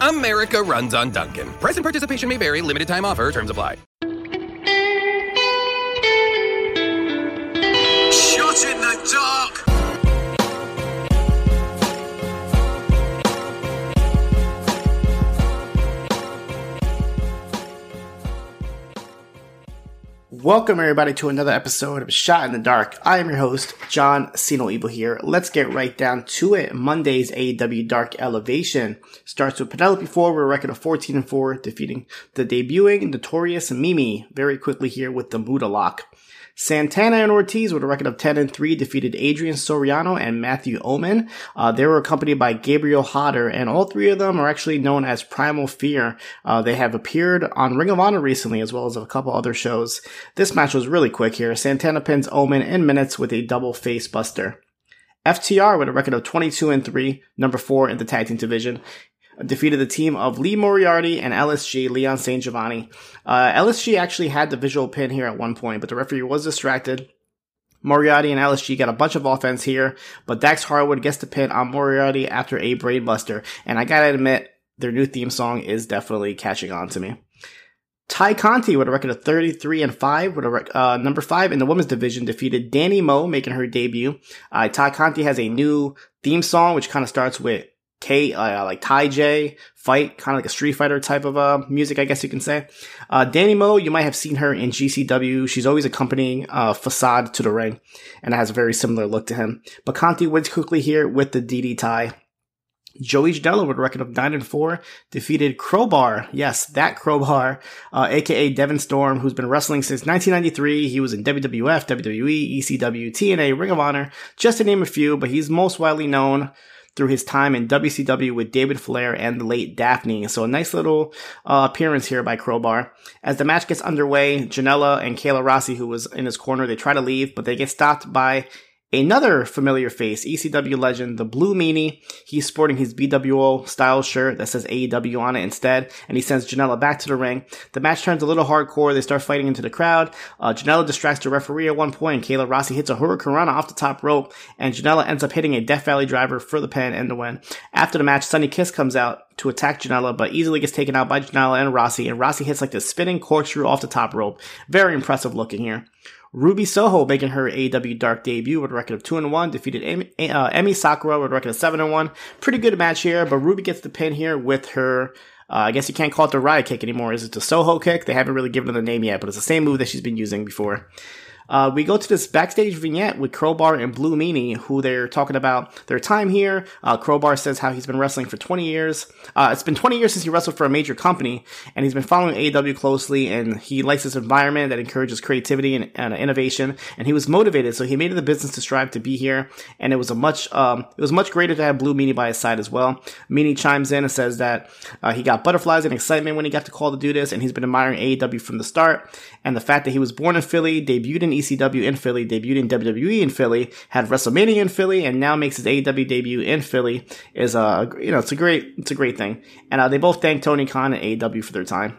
America runs on Dunkin'. Price and participation may vary. Limited time offer. Terms apply. Welcome everybody to another episode of Shot in the Dark. I am your host, John Siino Evil here. Let's get right down to it. Monday's AEW Dark Elevation starts with Penelope Ford with a record of 14 and 4, defeating the debuting Notorious Mimi very quickly here with the Muda Lock. Santana and Ortiz with a record of 10 and 3 defeated Adrian Soriano and Matthew Omen. Uh, they were accompanied by Gabriel Hodder, and all three of them are actually known as Primal Fear. Uh, they have appeared on Ring of Honor recently, as well as a couple other shows. This match was really quick here. Santana pins Omen in minutes with a double face buster. FTR with a record of 22 and 3, number 4 in the tag team division defeated the team of Lee Moriarty and LSG, Leon St. Giovanni. Uh, LSG actually had the visual pin here at one point, but the referee was distracted. Moriarty and LSG got a bunch of offense here, but Dax Harwood gets the pin on Moriarty after a brainbuster. And I gotta admit, their new theme song is definitely catching on to me. Tay Conti with a record of 33 and 5 with a rec- uh, number 5 in the women's division defeated Danny Moe making her debut. Uh, Tay Conti has a new theme song which kind of starts with K, uh, like Ty J fight, kind of like a Street Fighter type of uh, music, I guess you can say. Uh, Danny Moe, you might have seen her in GCW. She's always accompanying uh, Facade to the ring, and has a very similar look to him. But Conti wins quickly here with the DDTay. Joey Janela with a record of 9 and 4 defeated Crowbar. Yes, that Crowbar, uh, aka Devon Storm, who's been wrestling since 1993. He was in WWF, WWE, ECW, TNA, Ring of Honor, just to name a few, but he's most widely known through his time in WCW with David Flair and the late Daffney. So a nice little uh, appearance here by Crowbar. As the match gets underway, Janela and Kayla Rossi, who was in his corner, they try to leave, but they get stopped by Another familiar face, ECW legend, the Blue Meanie. He's sporting his BWO style shirt that says AEW on it instead, and he sends Janela back to the ring. The match turns a little hardcore. They start fighting into the crowd. Uh, Janela distracts the referee at one point. Kayla Rossi hits a Hurricanrana off the top rope, and Janela ends up hitting a Death Valley driver for the pin and the win. After the match, Sonny Kiss comes out to attack Janela, but easily gets taken out by Janela and Rossi, and Rossi hits like the spinning corkscrew off the top rope. Very impressive looking here. Ruby Soho making her AEW Dark debut with a record of 2 and 1, defeated Emi, uh, Sakura with a record of 7 and 1. Pretty good match here, but Ruby gets the pin here with her, uh, I guess you can't call it the Riot kick anymore. Is it the Soho kick? They haven't really given it a name yet, but it's the same move that she's been using before. Uh, we go to this backstage vignette with Crowbar and Blue Meanie, who they're talking about their time here. Uh, Crowbar says how he's been wrestling for 20 years. Uh, it's been 20 years since he wrestled for a major company, and he's been following AEW closely, and he likes this environment that encourages creativity and, and innovation, and he was motivated, so he made it a business to strive to be here, and it was a much, um, it was much greater to have Blue Meanie by his side as well. Meanie chimes in and says that uh, he got butterflies and excitement when he got the call to do this, and he's been admiring AEW from the start, and the fact that he was born in Philly, debuted in ECW in Philly, debuted in WWE in Philly, had WrestleMania in Philly, and now makes his AEW debut in Philly is a you know it's a great it's a great thing. And uh, they both thank Tony Khan and AEW for their time.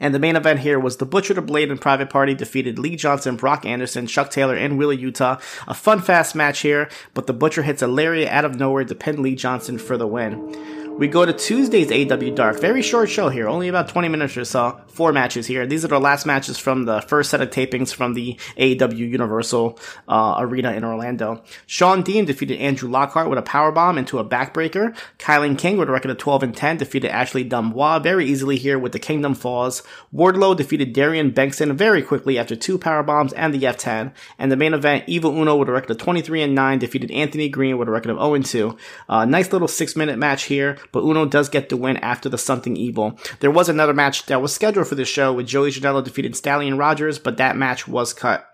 And the main event here was the Butcher, the Blade, and Private Party defeated Lee Johnson, Brock Anderson, Chuck Taylor, and Wheeler Yuta. A fun, fast match here, but the Butcher hits a lariat out of nowhere to pin Lee Johnson for the win. We go to Tuesday's AEW Dark. Very short show here, only about 20 minutes or so. Four matches here. These are the last matches from the first set of tapings from the AW Universal uh, Arena in Orlando. Sean Dean defeated Andrew Lockhart with a powerbomb into a backbreaker. Kilynn King with a record of 12 and 10 defeated Ashley D'Amboise very easily here with the Kingdom Falls. Wardlow defeated Darian Bengtson very quickly after two powerbombs and the F10. And the main event, Evil Uno with a record of 23 and 9 defeated Anthony Greene with a record of 0 and 2. Uh, nice little six minute match here but Uno does get the win after the Something Evil. There was another match that was scheduled for this show with Joey Janela defeated Stallion Rogers, but that match was cut.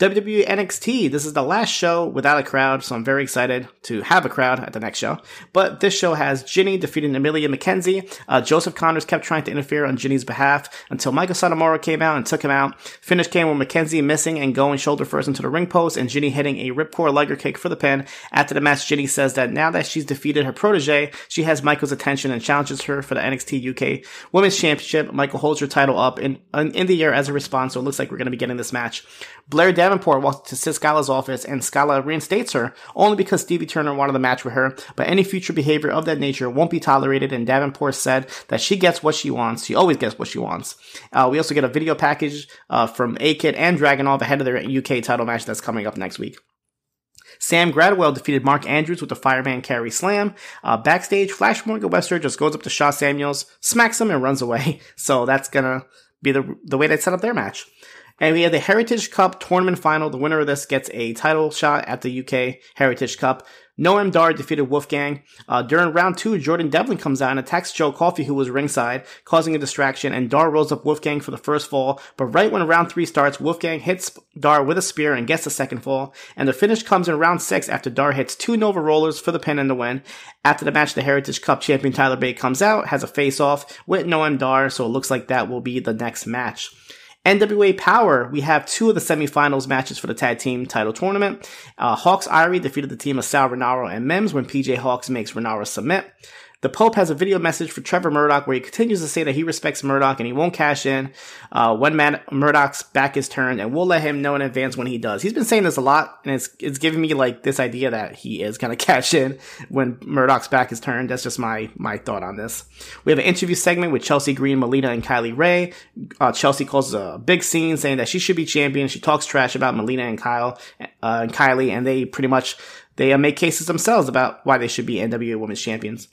WWE NXT. This is the last show without a crowd, so I'm very excited to have a crowd at the next show. But this show has Jinny defeating Emilia McKenzie. Uh, Joseph Connors kept trying to interfere on Jinny's behalf until Meiko Satomura came out and took him out. Finish came with McKenzie missing and going shoulder first into the ring post and Jinny hitting a ripcord legger kick for the pin. After the match, Jinny says that now that she's defeated her protege, she has Meiko's attention and challenges her for the NXT UK Women's Championship. Michael holds her title up in, in the air as a response, so it looks like we're going to be getting this match. Blair Davenport walks to Scala's office and Scala reinstates her only because Stevie Turner wanted the match with her, but any future behavior of that nature won't be tolerated and Davenport said that she gets what she wants. She always gets what she wants. Uh, we also get a video package uh, from A-Kid and Dragunov ahead of their UK title match that's coming up next week. Sam Gradwell defeated Mark Andrews with the Fireman Carry Slam. Uh, backstage, Flash Morgan Webster just goes up to Sha Samuels, smacks him, and runs away. So that's gonna be the the way they set up their match. And we have the Heritage Cup tournament final. The winner of this gets a title shot at the UK Heritage Cup. Noam Dar defeated Wolfgang. Uh, during round two, Jordan Devlin comes out and attacks Joe Coffey, who was ringside, causing a distraction, and Dar rolls up Wolfgang for the first fall. But right when round three starts, Wolfgang hits Dar with a spear and gets the second fall. And the finish comes in round six after Dar hits two Nova Rollers for the pin and the win. After the match, the Heritage Cup champion Tyler Bate comes out, has a face off with Noam Dar, so it looks like that will be the next match. NWA Powerrr, we have two of the semifinals matches for the tag team title tournament. Uh, Hawx Aerie defeated the team of Sal Rinauro and Mims when PJ Hawx makes Rinauro submit. The Pope has a video message for Trevor Murdoch where he continues to say that he respects Murdoch and he won't cash in uh, when Man- Murdoch's back is turned, and we'll let him know in advance when he does. He's been saying this a lot, and it's it's giving me like this idea that he is gonna cash in when Murdoch's back is turned. That's just my my thought on this. We have an interview segment with Chelsea Green, Melina, and Kylie Rae. Uh, Chelsea calls a big scene saying that she should be champion. She talks trash about Melina and Kyle uh, and Kylie, and they pretty much they uh, make cases themselves about why they should be NWA Women's Champions.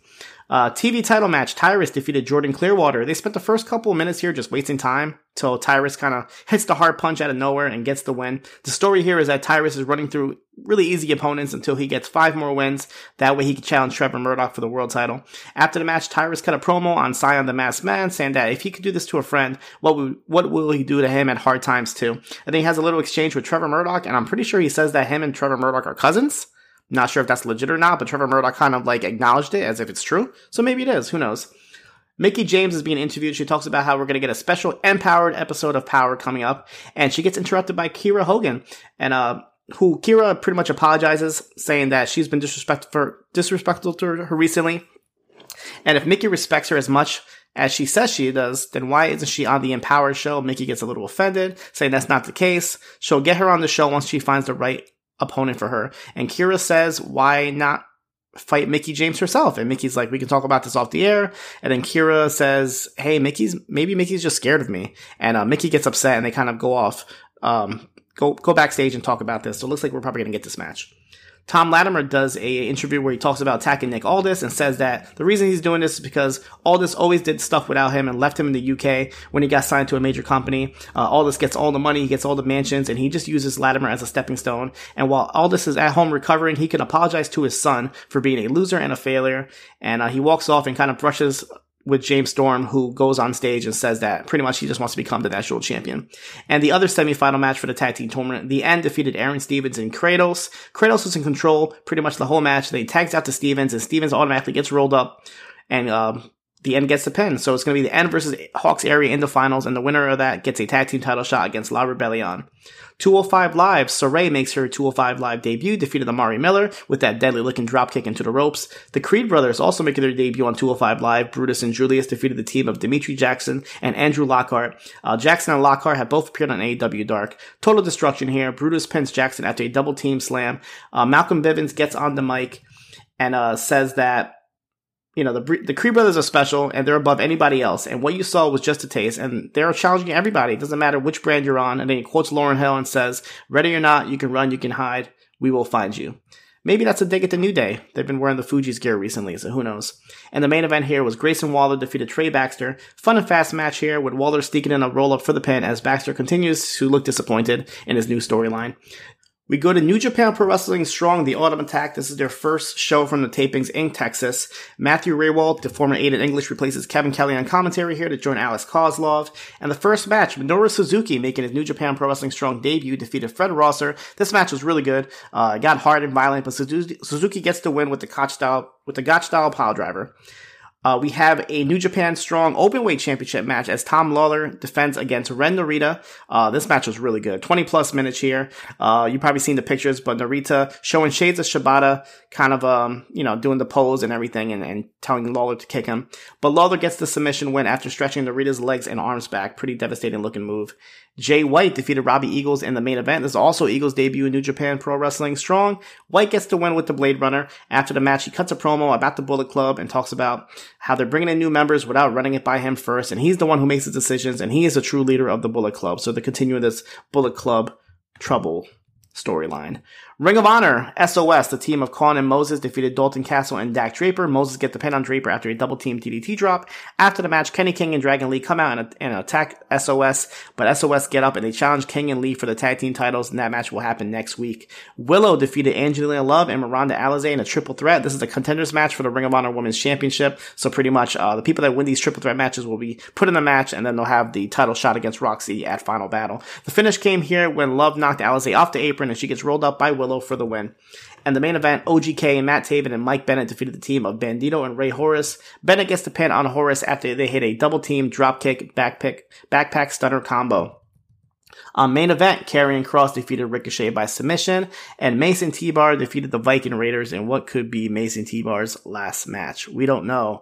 Uh, TV title match, Tyrus defeated Jordan Clearwater. They spent the first couple of minutes here just wasting time till Tyrus kind of hits the hard punch out of nowhere and gets the win. The story here is that Tyrus is running through really easy opponents until he gets five more wins. That way he can challenge Trevor Murdoch for the world title. After the match, Tyrus cut a promo on Cyon the Masked Man saying that if he could do this to a friend, what will, what will he do to him at hard times too? And then he has a little exchange with Trevor Murdoch and I'm pretty sure he says that him and Trevor Murdoch are cousins. Not sure if that's legit or not, but Trevor Murdoch kind of like acknowledged it as if it's true. So maybe it is. Who knows? Mickie James is being interviewed. She talks about how we're going to get a special empowered episode of Power coming up, and she gets interrupted by Kiera Hogan, and uh, who Kiera pretty much apologizes, saying that she's been disrespectful for, disrespectful to her recently, and if Mickie respects her as much as she says she does, then why isn't she on the Empower show? Mickie gets a little offended, saying that's not the case. She'll get her on the show once she finds the right opponent for her. And Kiera says, why not fight Mickie James herself? And Mickie's like, we can talk about this off the air. And then Kiera says, hey, Mickie's, maybe Mickie's just scared of me. And uh, Mickie gets upset and they kind of go off, um, go, go backstage and talk about this. So it looks like we're probably going to get this match. Tom Latimer does a interview where he talks about attacking Nick Aldis and says that the reason he's doing this is because Aldis always did stuff without him and left him in the UK when he got signed to a major company. Uh, Aldis gets all the money, he gets all the mansions, and he just uses Latimer as a stepping stone. And while Aldis is at home recovering, he can apologize to his son for being a loser and a failure. And uh, he walks off and kind of brushes with James Storm, who goes on stage and says that pretty much he just wants to become the national champion. And the other semifinal match for the tag team tournament, the end defeated Aron Stevens and Kratos. Kratos was in control pretty much the whole match. They tags out to Stevens and Stevens automatically gets rolled up. And, um, the end gets the pin. So it's going to be the end versus Hawx Aerie in the finals, and the winner of that gets a tag team title shot against La Rebellion. 205 Live, Sarray makes her 205 Live debut, defeated Amari Miller with that deadly looking dropkick into the ropes. The Creed brothers also making their debut on 205 Live. Brutus and Julius defeated the team of Dimitri Jackson and Andrew Lockhart. Uh, Jackson and Lockhart have both appeared on AEW Dark. Total destruction here. Brutus pins Jackson after a double team slam. Uh, Malcolm Bivens gets on the mic and uh, says that you know, the the Creed brothers are special and they're above anybody else. And what you saw was just a taste, and they're challenging everybody. It doesn't matter which brand you're on. And then he quotes Lauryn Hill and says, "Ready or not, you can run, you can hide. We will find you." Maybe that's a dig at the New Day. They've been wearing the Fugees gear recently, so who knows? And the main event here was Grayson Waller defeated Trey Baxter. Fun and fast match here with Waller sneaking in a roll up for the pin as Baxter continues to look disappointed in his new storyline. We go to New Japan Pro Wrestling Strong, the Autumn Attack. This is their first show from the tapings in Texas. Matthew Rehwoldt, the former Aiden English, replaces Kevin Kelly on commentary here to join Alex Koslov. And the first match, Minoru Suzuki making his New Japan Pro Wrestling Strong debut, defeated Fred Rosser. This match was really good. Uh, got hard and violent, but Suzuki gets the win with the Gotch style, with the Gotch style pile driver. Uh, we have a New Japan Strong Openweight Championship match as Tom Lawlor defends against Ren Narita. Uh, this match was really good. 20 plus minutes here. Uh, you've probably seen the pictures, but Narita showing shades of Shibata, kind of, um, you know, doing the pose and everything and, and telling Lawlor to kick him. But Lawlor gets the submission win after stretching Narita's legs and arms back. Pretty devastating looking move. Jay White defeated Robbie Eagles in the main event. This is also Eagles' debut in New Japan Pro Wrestling Strong. White gets the win with the Blade Runner. After the match, he cuts a promo about the Bullet Club and talks about how they're bringing in new members without running it by him first. And he's the one who makes the decisions, and he is a true leader of the Bullet Club. So they're continuing this Bullet Club trouble storyline. Ring of Honor, SOS, the team of Kaun and Moses defeated Dalton Castle and Dak Draper. Moses get the pin on Draper after a double team DDT drop. After the match, Kenny King and Dragon Lee come out and, and attack SOS, but SOS get up and they challenge King and Lee for the tag team titles, and that match will happen next week. Willow defeated Angelina Love and Miranda Alizé in a triple threat. This is a contenders match for the Ring of Honor Women's Championship, so pretty much uh, the people that win these triple threat matches will be put in the match, and then they'll have the title shot against Roxy at Final Battle. The finish came here when Love knocked Alizé off the apron, and she gets rolled up by Willow for the win. And the main event, OGK, and Matt Taven, and Mike Bennett defeated the team of Bandito and Rey Horus. Bennett gets the pin on Horus after they hit a double team dropkick backpick, backpack stunner combo. On main event, Karrion Kross defeated Ricochet by submission, and Mace and T-Bar defeated the Viking Raiders in what could be Mace and T-Bar's last match. We don't know.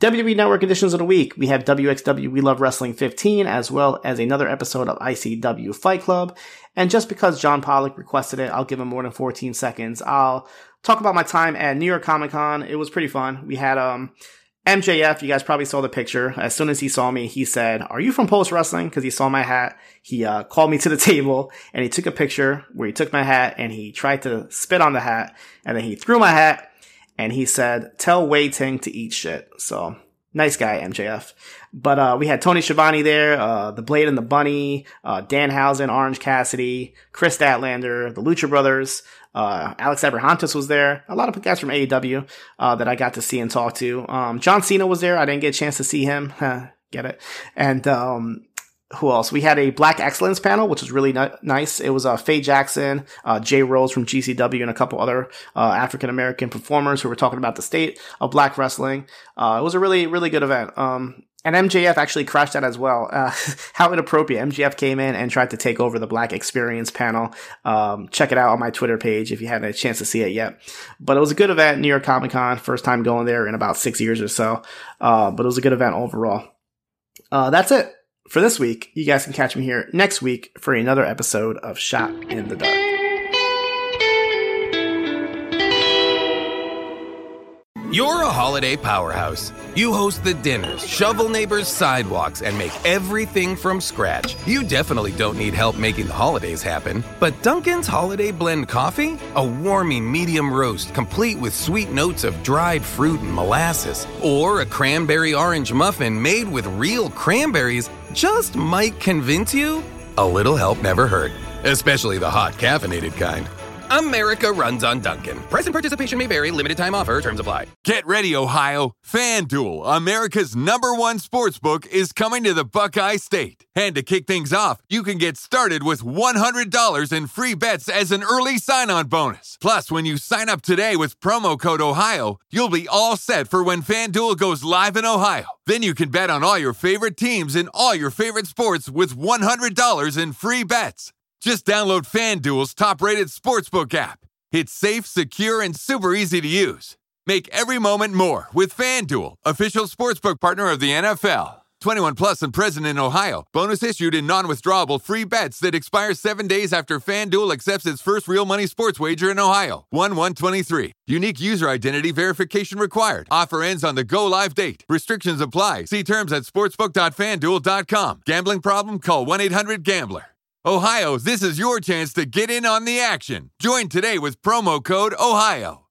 WWE Network editions of the week. We have WXW We Love Wrestling 15, as well as another episode of ICW Fight Club. And just because John Pollock requested it, I'll give him more than 14 seconds. I'll talk about my time at New York Comic Con. It was pretty fun. We had, um, MJF, you guys probably saw the picture. As soon as he saw me, he said, are you from Post Wrestling? Cause he saw my hat. He, uh, called me to the table and he took a picture where he took my hat and he tried to spit on the hat and then he threw my hat and he said, "Tell Wai Ting to eat shit." So nice guy, MJF. But uh, we had Tony Schiavone there, uh, the Blade and the Bunny, uh, Danhausen, Orange Cassidy, Kris Statlander, the Lucha Brothers. Uh, Alex Abrahantes was there. A lot of guys from AEW uh, that I got to see and talk to. Um, John Cena was there. I didn't get a chance to see him. Get it? And um, who else? We had a Black Excellence panel, which was really ni- nice. It was uh, Faye Jackson, uh, Jay Rose from GCW, and a couple other uh, African American performers who were talking about the state of black wrestling. Uh, it was a really, really good event. Um, and MJF actually crashed that as well. Uh, how inappropriate. MJF came in and tried to take over the Black Experience panel. Um, check it out on my Twitter page if you haven't had a chance to see it yet. But it was a good event, New York Comic Con. First time going there in about six years or so. Uh, but it was a good event overall. that's it for this week. You guys can catch me here next week for another episode of Shot in the Dark. You're a holiday powerhouse. You host the dinners, shovel neighbors' sidewalks, and make everything from scratch. You definitely don't need help making the holidays happen. But Dunkin's Holiday Blend Coffee? A warming medium roast complete with sweet notes of dried fruit and molasses. Or a cranberry orange muffin made with real cranberries just might convince you? A little help never hurt, especially the hot caffeinated kind. America runs on Dunkin'. Present participation may vary. Limited time offer. Terms apply. Get ready, Ohio. FanDuel, America's number one sports book, is coming to the Buckeye State. And to kick things off, you can get started with $100 in free bets as an early sign on bonus. Plus, when you sign up today with promo code Ohio, you'll be all set for when FanDuel goes live in Ohio. Then you can bet on all your favorite teams and all your favorite sports with $100 in free bets. Just download FanDuel's top rated sportsbook app. It's safe, secure, and super easy to use. Make every moment more with FanDuel, official sportsbook partner of the NFL. 21 plus and present in Ohio. Bonus issued in non withdrawable free bets that expire seven days after FanDuel accepts its first real money sports wager in Ohio. 1 123. Unique user identity verification required. Offer ends on the go live date. Restrictions apply. See terms at sportsbook.fanduel.com. Gambling problem? Call 1 800 Gambler. Ohio, this is your chance to get in on the action. Join today with promo code OHIO.